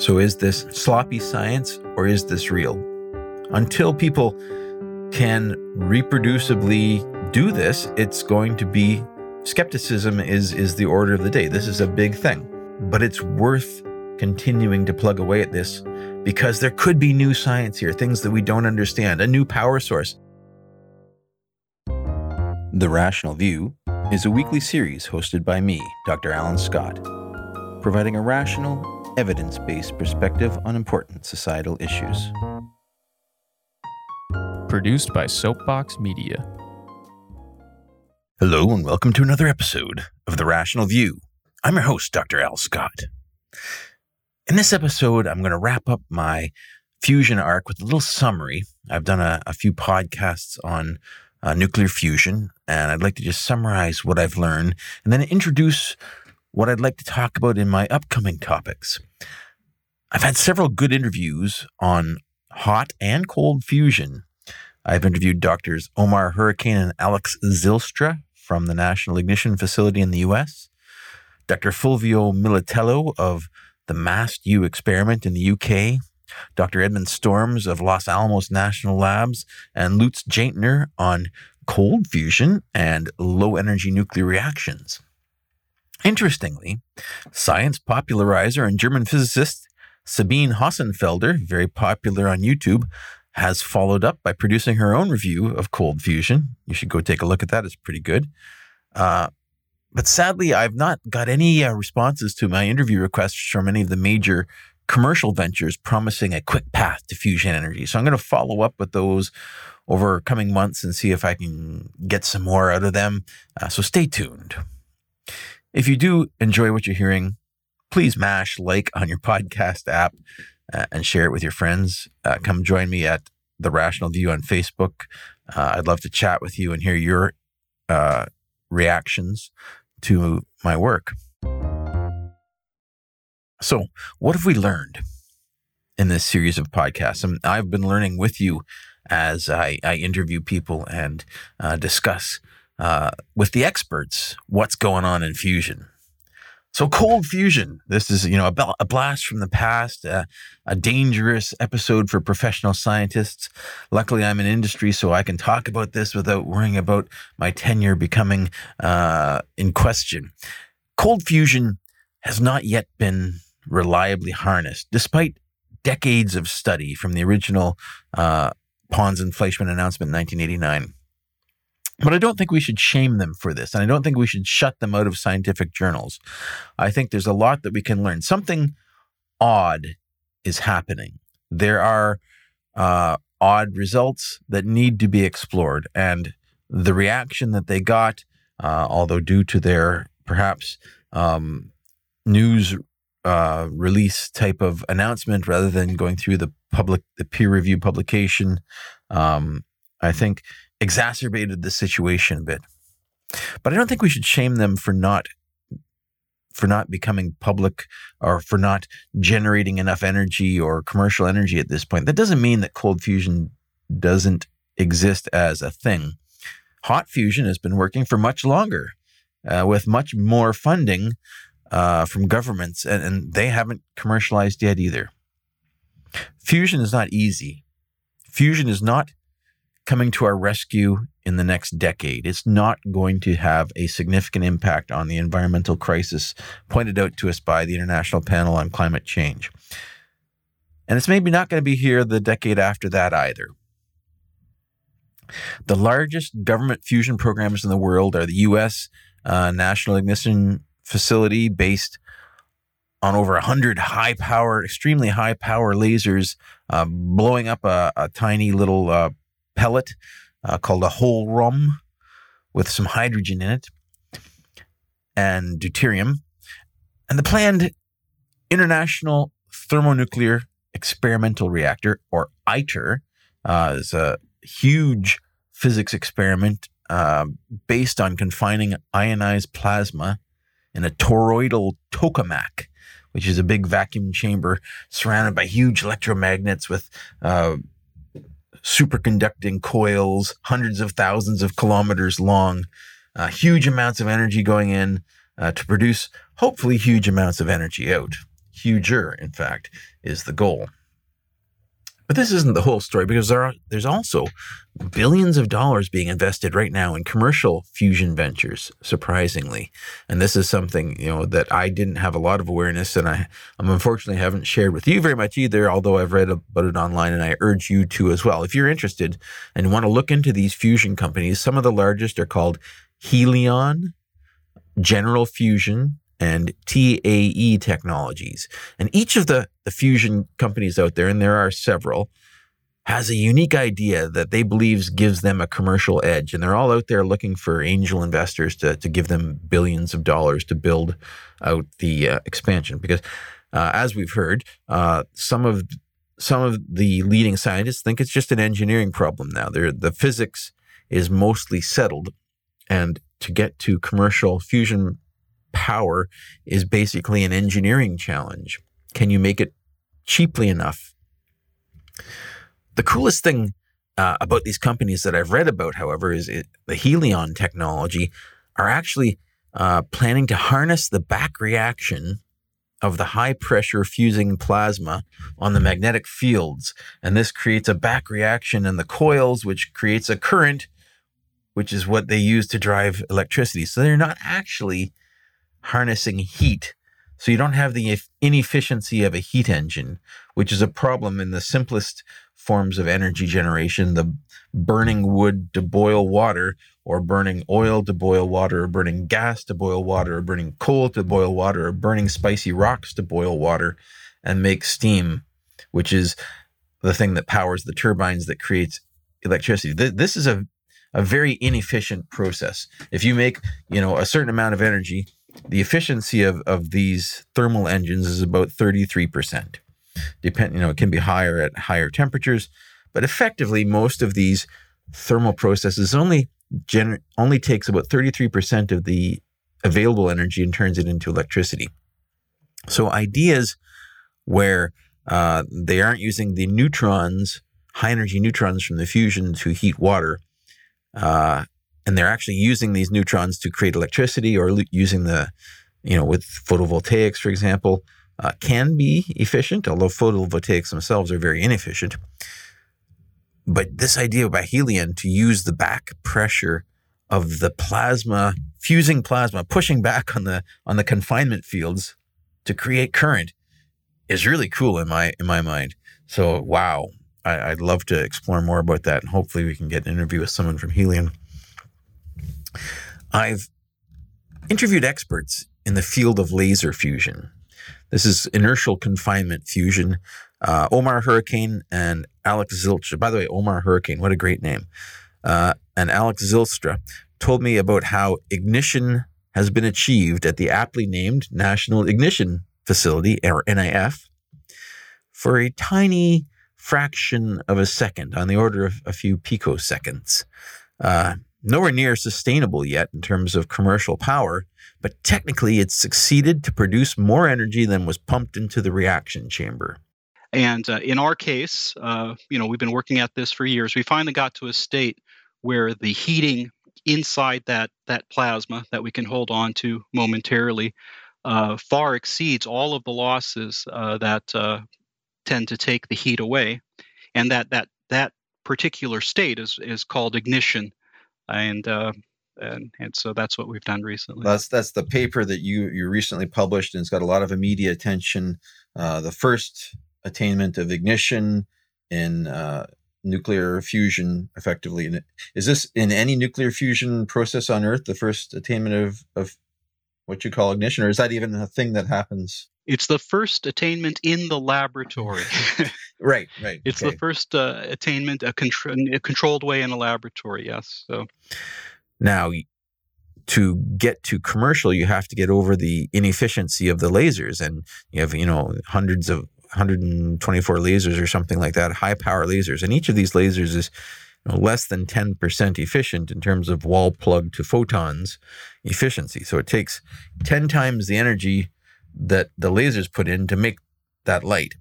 So, is this sloppy science or is this real? Until people can reproducibly do this, it's going to be skepticism is is the order of the day. This is a big thing. But it's worth continuing to plug away at this because there could be new science here, things that we don't understand, a new power source. The Rational View is a weekly series hosted by me, Dr. Alan Scott, providing a rational, evidence based perspective on important societal issues. Produced by Soapbox Media. Hello, and welcome to another episode of The Rational View. I'm your host, Dr. Al Scott. In this episode, I'm going to wrap up my fusion arc with a little summary. I've done a, a few podcasts on uh, nuclear fusion, and I'd like to just summarize what I've learned and then introduce what I'd like to talk about in my upcoming topics. I've had several good interviews on hot and cold fusion. I've interviewed doctors Omar Hurricane and Alex Zylstra from the National Ignition Facility in the US, Dr. Fulvio Militello of the MAST-U experiment in the UK, Dr. Edmund Storms of Los Alamos National Labs, and Lutz Jaitner on cold fusion and low energy nuclear reactions. Interestingly, science popularizer and German physicist Sabine Hossenfelder, very popular on YouTube, has followed up by producing her own review of cold fusion. You should go take a look at that. It's pretty good. Uh, but sadly, I've not got any uh, responses to my interview requests from any of the major commercial ventures promising a quick path to fusion energy. So I'm going to follow up with those over coming months and see if I can get some more out of them. Uh, so stay tuned. If you do enjoy what you're hearing, please mash like on your podcast app uh, and share it with your friends. Uh, come join me at The Rational View on Facebook. Uh, I'd love to chat with you and hear your uh, reactions to my work. So, what have we learned in this series of podcasts? And I've been learning with you as I, I interview people and uh, discuss uh, with the experts what's going on in fusion. So, cold fusion. This is, you know, a, a blast from the past, uh, a dangerous episode for professional scientists. Luckily, I'm in industry, so I can talk about this without worrying about my tenure becoming uh, in question. Cold fusion has not yet been reliably harnessed, despite decades of study from the original uh, Pons and Fleischmann announcement in 1989. But I don't think we should shame them for this. And I don't think we should shut them out of scientific journals. I think there's a lot that we can learn. Something odd is happening. There are uh, odd results that need to be explored. And the reaction that they got, uh, although due to their perhaps um, news uh, release type of announcement rather than going through the public, the peer review publication, um, I think exacerbated the situation a bit. But I don't think we should shame them for not for not becoming public or for not generating enough energy or commercial energy at this point. That doesn't mean that cold fusion doesn't exist as a thing. Hot fusion has been working for much longer uh, with much more funding uh, from governments, and, and they haven't commercialized yet either. Fusion is not easy. Fusion is not coming to our rescue in the next decade. It's not going to have a significant impact on the environmental crisis pointed out to us by the International Panel on Climate Change. And it's maybe not going to be here the decade after that either. The largest government fusion programs in the world are the U.S. Uh, National Ignition Facility, based on over 100 high power, extremely high power lasers, uh, blowing up a, a tiny little uh, pellet uh, called a hohlraum with some hydrogen in it and deuterium. And the planned International Thermonuclear Experimental Reactor, or ITER, uh, is a huge physics experiment uh, based on confining ionized plasma in a toroidal tokamak, which is a big vacuum chamber surrounded by huge electromagnets with uh, superconducting coils, hundreds of thousands of kilometers long, uh, huge amounts of energy going in uh, to produce hopefully huge amounts of energy out. huger, in fact, is the goal. But this isn't the whole story because there are, there's also billions of dollars being invested right now in commercial fusion ventures, surprisingly. And this is something, you know, that I didn't have a lot of awareness and I I'm unfortunately haven't shared with you very much either, although I've read about it online and I urge you to as well. If you're interested and want to look into these fusion companies, some of the largest are called Helion, General Fusion, and TAE Technologies. And each of the, the fusion companies out there, and there are several, has a unique idea that they believe gives them a commercial edge. And they're all out there looking for angel investors to, to give them billions of dollars to build out the uh, expansion. Because uh, as we've heard, uh, some of some of the leading scientists think it's just an engineering problem now. They're, the physics is mostly settled. And to get to commercial fusion power is basically an engineering challenge. Can you make it cheaply enough? The coolest thing uh, about these companies that I've read about, however, is it, the Helion technology are actually uh, planning to harness the back reaction of the high pressure fusing plasma on the magnetic fields. And this creates a back reaction in the coils, which creates a current, which is what they use to drive electricity. So they're not actually harnessing heat. So you don't have the inefficiency of a heat engine, which is a problem in the simplest forms of energy generation, the burning wood to boil water, or burning oil to boil water, or burning gas to boil water, or burning coal to boil water, or burning spicy rocks to boil water and make steam, which is the thing that powers the turbines that creates electricity. This is a, a very inefficient process. If you make, you know, a certain amount of energy, the efficiency of, of these thermal engines is about 33%. Depend, you know, it can be higher at higher temperatures, but effectively most of these thermal processes only gener- only takes about 33% of the available energy and turns it into electricity. So ideas where uh, they aren't using the neutrons, high energy neutrons from the fusion to heat water, uh, and they're actually using these neutrons to create electricity or using the, you know, with photovoltaics, for example, uh, can be efficient, although photovoltaics themselves are very inefficient. But this idea by Helion to use the back pressure of the plasma, fusing plasma, pushing back on the on the confinement fields to create current is really cool in my in my mind. So wow, I, would love to explore more about that, and hopefully we can get an interview with someone from Helion. I've interviewed experts in the field of laser fusion. This is inertial confinement fusion. Uh, Omar Hurricane and Alex Zylstra. By the way, Omar Hurricane, what a great name. Uh, and Alex Zylstra told me about how ignition has been achieved at the aptly named National Ignition Facility, or NIF, for a tiny fraction of a second, on the order of a few picoseconds. Uh, nowhere near sustainable yet in terms of commercial power, but technically it's succeeded to produce more energy than was pumped into the reaction chamber. And uh, in our case, uh, you know, we've been working at this for years. We finally got to a state where the heating inside that that plasma that we can hold on to momentarily uh, far exceeds all of the losses uh, that uh, tend to take the heat away, and that that that particular state is is called ignition and uh, and and so that's what we've done recently. That's that's the paper that you you recently published, and it's got a lot of immediate attention. Uh, the first attainment of ignition in uh, nuclear fusion, effectively. Is this in any nuclear fusion process on Earth the first attainment of of what you call ignition, or is that even a thing that happens? It's the first attainment in the laboratory. right, right. It's okay. the first uh, attainment a, contr- a controlled way in a laboratory. Yes. So now to get to commercial, you have to get over the inefficiency of the lasers, and you have you know hundreds of 124 lasers or something like that, high power lasers, and each of these lasers is you know, less than 10% efficient in terms of wall plug to photons efficiency. So it takes 10 times the energy that the lasers put in to make that light.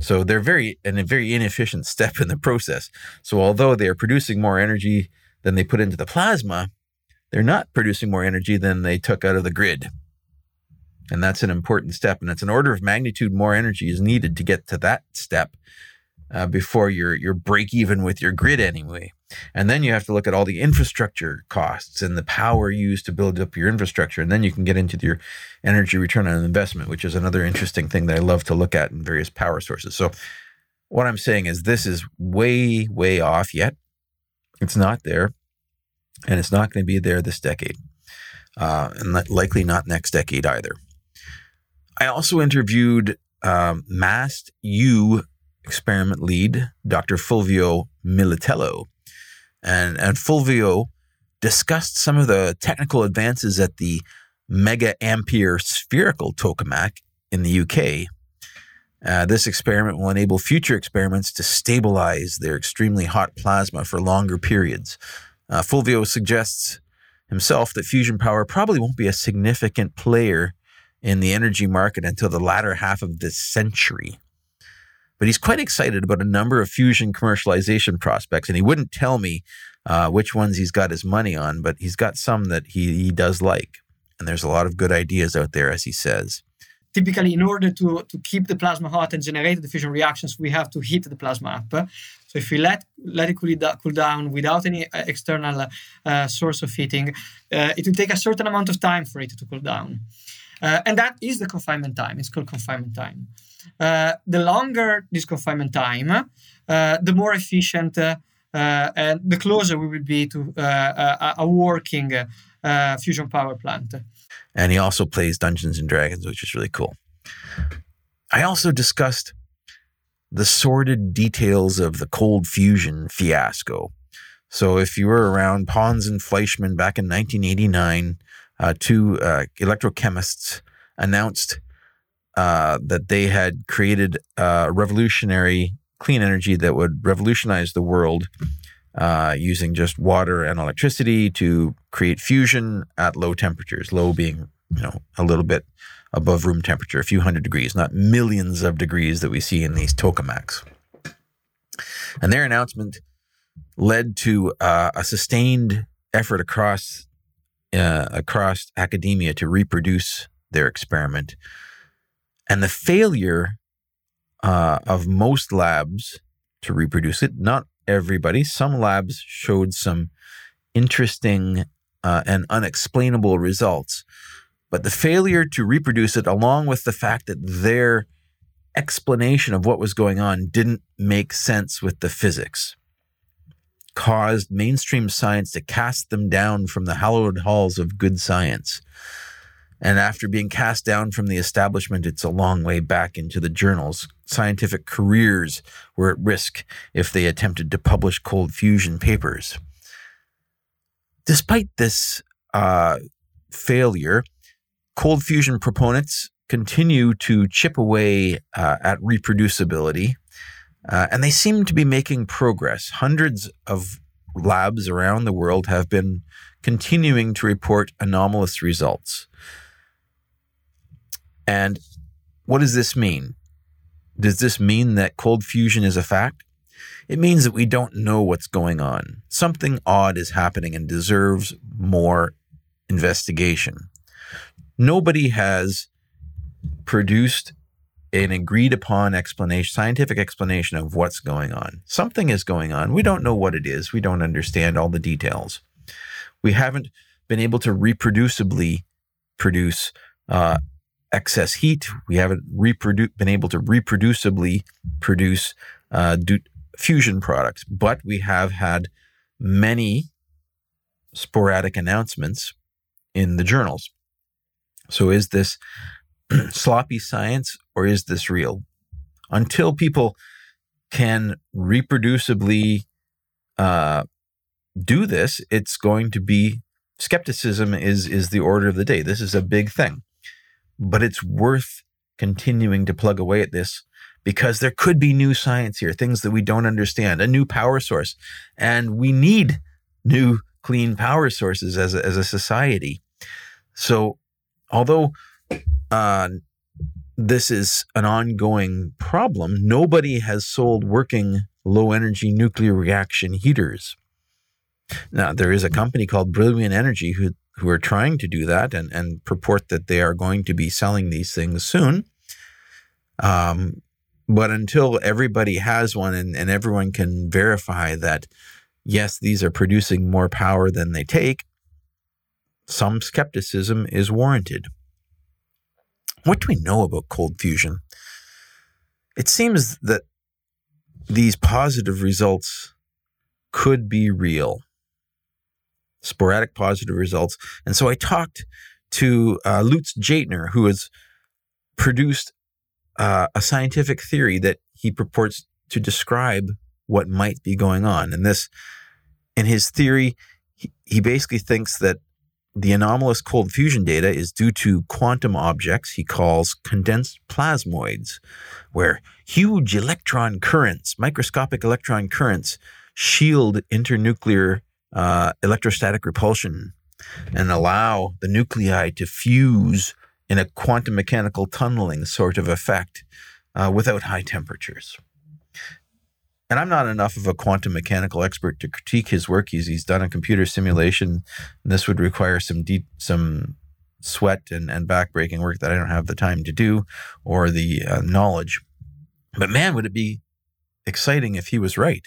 So they're very and a very inefficient step in the process. So although they are producing more energy than they put into the plasma, they're not producing more energy than they took out of the grid. And that's an important step. And it's an order of magnitude more energy is needed to get to that step uh, before you're, you're break even with your grid anyway. And then you have to look at all the infrastructure costs and the power used to build up your infrastructure. And then you can get into your energy return on investment, which is another interesting thing that I love to look at in various power sources. So, what I'm saying is, this is way, way off yet. It's not there. And it's not going to be there this decade. Uh, and likely not next decade either. I also interviewed um, MAST U experiment lead, Dr. Fulvio Militello and, and Fulvio discussed some of the technical advances at the mega ampere spherical tokamak in the UK. Uh, this experiment will enable future experiments to stabilize their extremely hot plasma for longer periods. Uh, Fulvio suggests himself that fusion power probably won't be a significant player in the energy market until the latter half of this century but he's quite excited about a number of fusion commercialization prospects. And he wouldn't tell me uh, which ones he's got his money on, but he's got some that he, he does like. And there's a lot of good ideas out there, as he says. Typically, in order to, to keep the plasma hot and generate the fusion reactions, we have to heat the plasma up. So if we let let it cool, cool down without any uh, external uh, source of heating, uh, it will take a certain amount of time for it to cool down. Uh, and that is the confinement time. It's called confinement time. Uh, the longer this confinement time, uh, the more efficient uh, and the closer we will be to a working fusion power plant. And he also plays Dungeons and Dragons, which is really cool. I also discussed the sordid details of the cold fusion fiasco. So, if you were around Pons and Fleischmann back in 1989, uh, two uh, electrochemists announced uh, that they had created a revolutionary clean energy that would revolutionize the world uh, using just water and electricity to create fusion at low temperatures, low being you know a little bit above room temperature, a few hundred degrees, not millions of degrees that we see in these tokamaks. And their announcement led to uh, a sustained effort across uh, across academia to reproduce their experiment and the failure uh, of most labs to reproduce it, not everybody, some labs showed some interesting uh, and unexplainable results. But the failure to reproduce it, along with the fact that their explanation of what was going on didn't make sense with the physics, caused mainstream science to cast them down from the hallowed halls of good science. And after being cast down from the establishment, it's a long way back into the journals. Scientific careers were at risk if they attempted to publish cold fusion papers. Despite this uh, failure, cold fusion proponents continue to chip away uh, at reproducibility, uh, and they seem to be making progress. Hundreds of labs around the world have been continuing to report anomalous results. And what does this mean? Does this mean that cold fusion is a fact? It means that we don't know what's going on. Something odd is happening and deserves more investigation. Nobody has produced an agreed upon explanation, scientific explanation of what's going on. Something is going on. We don't know what it is. We don't understand all the details. We haven't been able to reproducibly produce uh, excess heat. We haven't reprodu- been able to reproducibly produce uh, do- fusion products, but we have had many sporadic announcements in the journals. So, is this sloppy science or is this real? Until people can reproducibly uh, do this, it's going to be skepticism is is the order of the day. This is a big thing but it's worth continuing to plug away at this because there could be new science here, things that we don't understand, a new power source. And we need new clean power sources as a, as a society. So, although uh, this is an ongoing problem, nobody has sold working low energy nuclear reaction heaters. Now, there is a company called Brilliant Energy who who are trying to do that and, and purport that they are going to be selling these things soon. Um, but until everybody has one and, and everyone can verify that, yes, these are producing more power than they take, some skepticism is warranted. What do we know about cold fusion? It seems that these positive results could be real, sporadic positive results. And so I talked to uh, Lutz Jaitner, who has produced uh, a scientific theory that he purports to describe what might be going on. And this, in his theory, he, he basically thinks that the anomalous cold fusion data is due to quantum objects he calls condensed plasmoids, where huge electron currents, microscopic electron currents, shield internuclear uh, electrostatic repulsion and allow the nuclei to fuse in a quantum mechanical tunneling sort of effect uh, without high temperatures and I'm not enough of a quantum mechanical expert to critique his work. He's he's done a computer simulation. This would require some deep some sweat and and backbreaking work that I don't have the time to do or the uh, knowledge. But man, would it be exciting if he was right?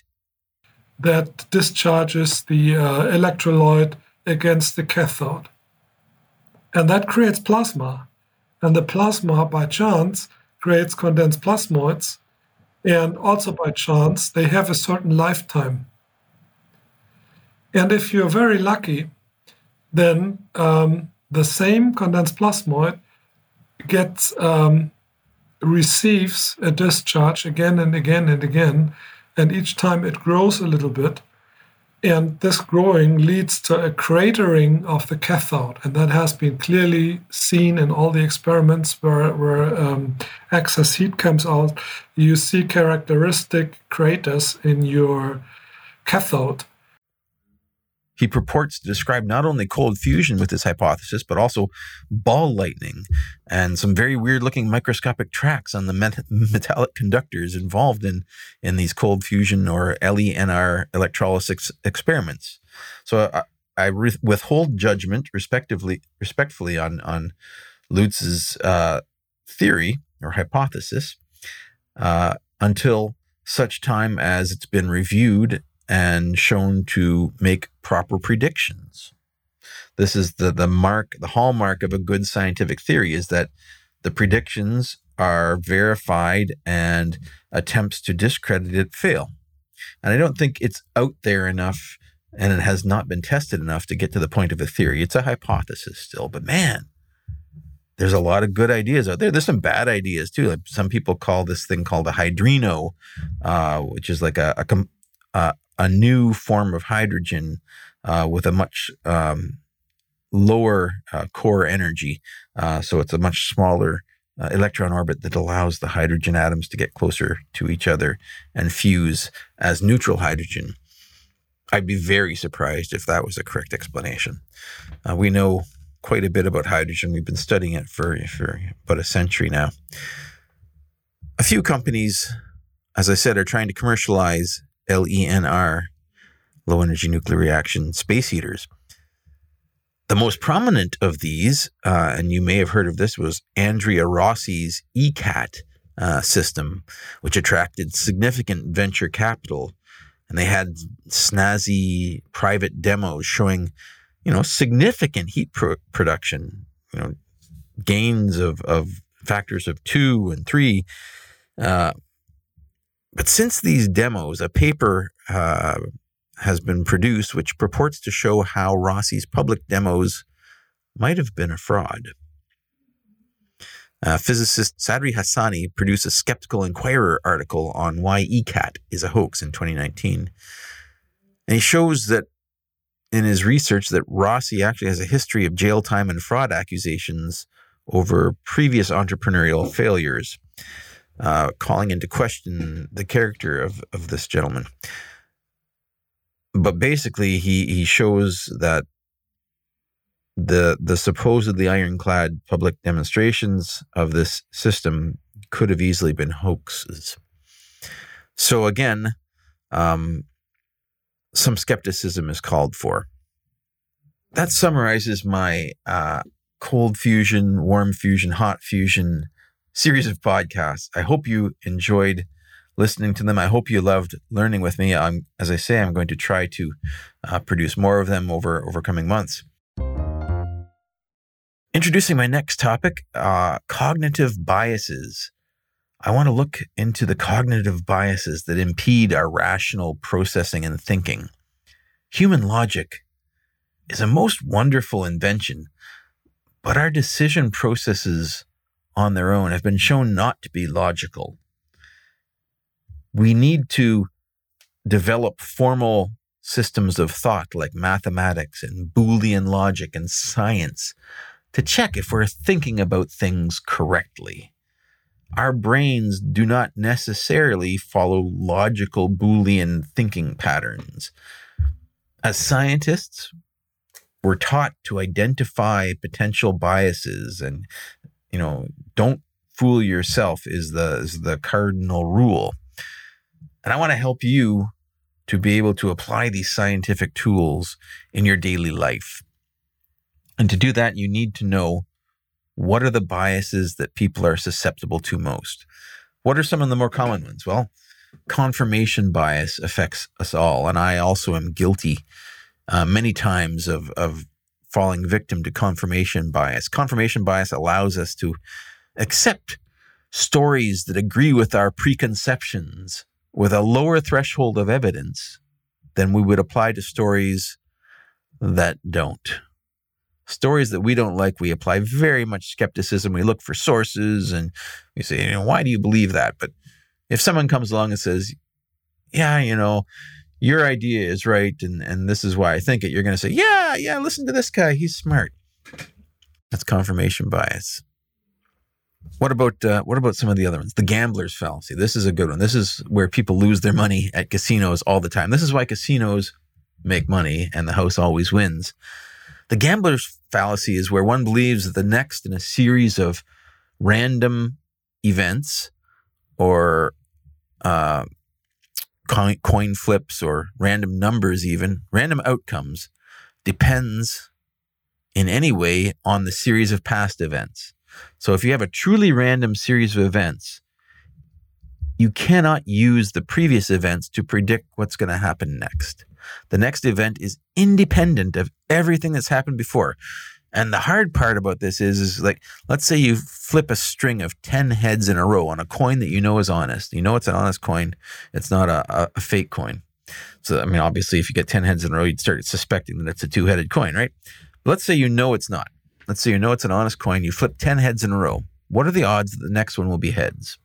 That discharges the uh, electrolyte against the cathode, and that creates plasma, and the plasma by chance creates condensed plasmoids. And also by chance, they have a certain lifetime. And if you're very lucky, then um, the same condensed plasmoid gets um, receives a discharge again and again and again, and each time it grows a little bit, and this growing leads to a cratering of the cathode. And that has been clearly seen in all the experiments where, where um, excess heat comes out. You see characteristic craters in your cathode. He purports to describe not only cold fusion with his hypothesis, but also ball lightning and some very weird looking microscopic tracks on the met- metallic conductors involved in, in these cold fusion or LENR electrolysis experiments. So I, I re- withhold judgment respectively, respectfully on, on Lutz's uh, theory or hypothesis uh, until such time as it's been reviewed and shown to make proper predictions. This is the, the mark, the hallmark of a good scientific theory is that the predictions are verified and attempts to discredit it fail. And I don't think it's out there enough and it has not been tested enough to get to the point of a theory. It's a hypothesis still, but man, there's a lot of good ideas out there. There's some bad ideas too. Like some people call this thing called a hydrino, uh, which is like a, a, uh, a new form of hydrogen uh, with a much um, lower uh, core energy. Uh, so it's a much smaller uh, electron orbit that allows the hydrogen atoms to get closer to each other and fuse as neutral hydrogen. I'd be very surprised if that was a correct explanation. We know quite a bit about hydrogen. We've been studying it for, for about a century now. A few companies, as I said, are trying to commercialize LENR, low energy nuclear reaction space heaters. The most prominent of these, uh, and you may have heard of this, was Andrea Rossi's E-Cat uh, system, which attracted significant venture capital. And they had snazzy private demos showing, you know, significant heat pro- production, you know, gains of, of factors of two and three. Uh, but since these demos, a paper uh, has been produced which purports to show how Rossi's public demos might have been a fraud. Uh, physicist Sadri Hassani produced a Skeptical Inquirer article on why E-Cat is a hoax in 2019. And he shows that in his research that Rossi actually has a history of jail time and fraud accusations over previous entrepreneurial failures uh, calling into question the character of, of this gentleman. But basically, he, he shows that the the supposedly ironclad public demonstrations of this system could have easily been hoaxes. So again, um, some skepticism is called for. that summarizes my uh, cold fusion, warm fusion, hot fusion series of podcasts. I hope you enjoyed listening to them. I hope you loved learning with me. I'm, as I say, I'm going to try to uh, produce more of them over over coming months. Introducing my next topic, uh, cognitive biases. I want to look into the cognitive biases that impede our rational processing and thinking. Human logic is a most wonderful invention, but our decision processes on their own have been shown not to be logical. We need to develop formal systems of thought like mathematics and Boolean logic and science to check if we're thinking about things correctly our brains do not necessarily follow logical Boolean thinking patterns. As scientists, we're taught to identify potential biases and, you know, don't fool yourself is the, is the cardinal rule. And I want to help you to be able to apply these scientific tools in your daily life. And to do that, you need to know what are the biases that people are susceptible to most? What are some of the more common ones? Well, confirmation bias affects us all. And I also am guilty uh, many times of, of falling victim to confirmation bias. Confirmation bias allows us to accept stories that agree with our preconceptions with a lower threshold of evidence than we would apply to stories that don't stories that we don't like, we apply very much skepticism. We look for sources and we say, you know, why do you believe that? But if someone comes along and says, yeah, you know, your idea is right and, and this is why I think it, you're going to say, yeah, yeah, listen to this guy. He's smart. That's confirmation bias. What about uh, what about some of the other ones? The gambler's fallacy. This is a good one. This is where people lose their money at casinos all the time. This is why casinos make money and the house always wins. The gambler's fallacy is where one believes that the next in a series of random events or uh, coin, flips or random numbers, even random outcomes, depends in any way on the series of past events. So if you have a truly random series of events, you cannot use the previous events to predict what's going to happen next. The next event is independent of everything that's happened before. And the hard part about this is, is like, let's say you flip a string of 10 heads in a row on a coin that you know is honest. You know it's an honest coin. It's not a, a, fake coin. So, I mean, obviously, if you get 10 heads in a row, you'd start suspecting that it's a two headed coin, right? But let's say you know it's not. Let's say you know it's an honest coin. You flip 10 heads in a row. What are the odds that the next one will be heads?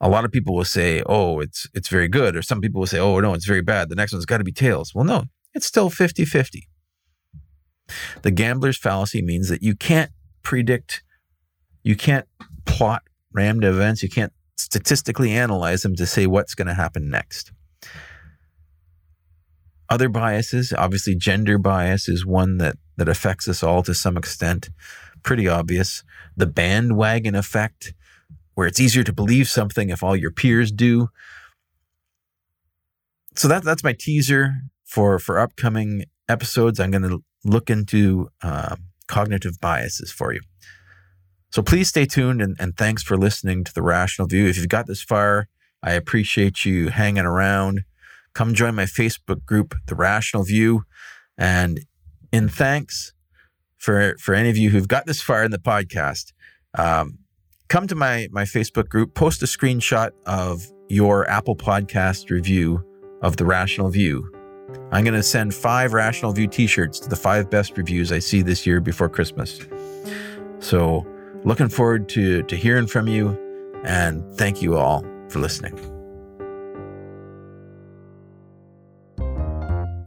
a lot of people will say, "Oh, it's it's very good," or some people will say, "Oh, no, it's very bad. The next one's got to be tails." Well, no, it's still 50-50. The gambler's fallacy means that you can't predict, you can't plot random events, you can't statistically analyze them to say what's going to happen next. Other biases, obviously gender bias is one that that affects us all to some extent. Pretty obvious. The bandwagon effect where it's easier to believe something if all your peers do. So that that's my teaser for for upcoming episodes. I'm going to look into uh, cognitive biases for you. So please stay tuned and, and thanks for listening to the Rational View. If you've got this far, I appreciate you hanging around. Come join my Facebook group, The Rational View. And in thanks for for any of you who've got this far in the podcast, um, come to my my Facebook group, post a screenshot of your Apple Podcast review of the Rational View. I'm going to send five Rational View T-shirts to the five best reviews I see this year before Christmas. So, looking forward to to hearing from you, and thank you all for listening.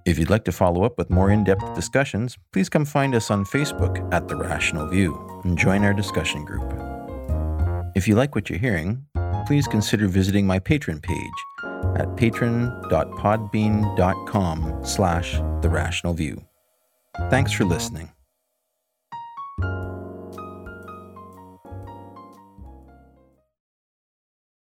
If you'd like to follow up with more in depth discussions, please come find us on Facebook at The Rational View and join our discussion group. If you like what you're hearing, please consider visiting my Patreon page at patron.podbean.com slash the rational view. Thanks for listening.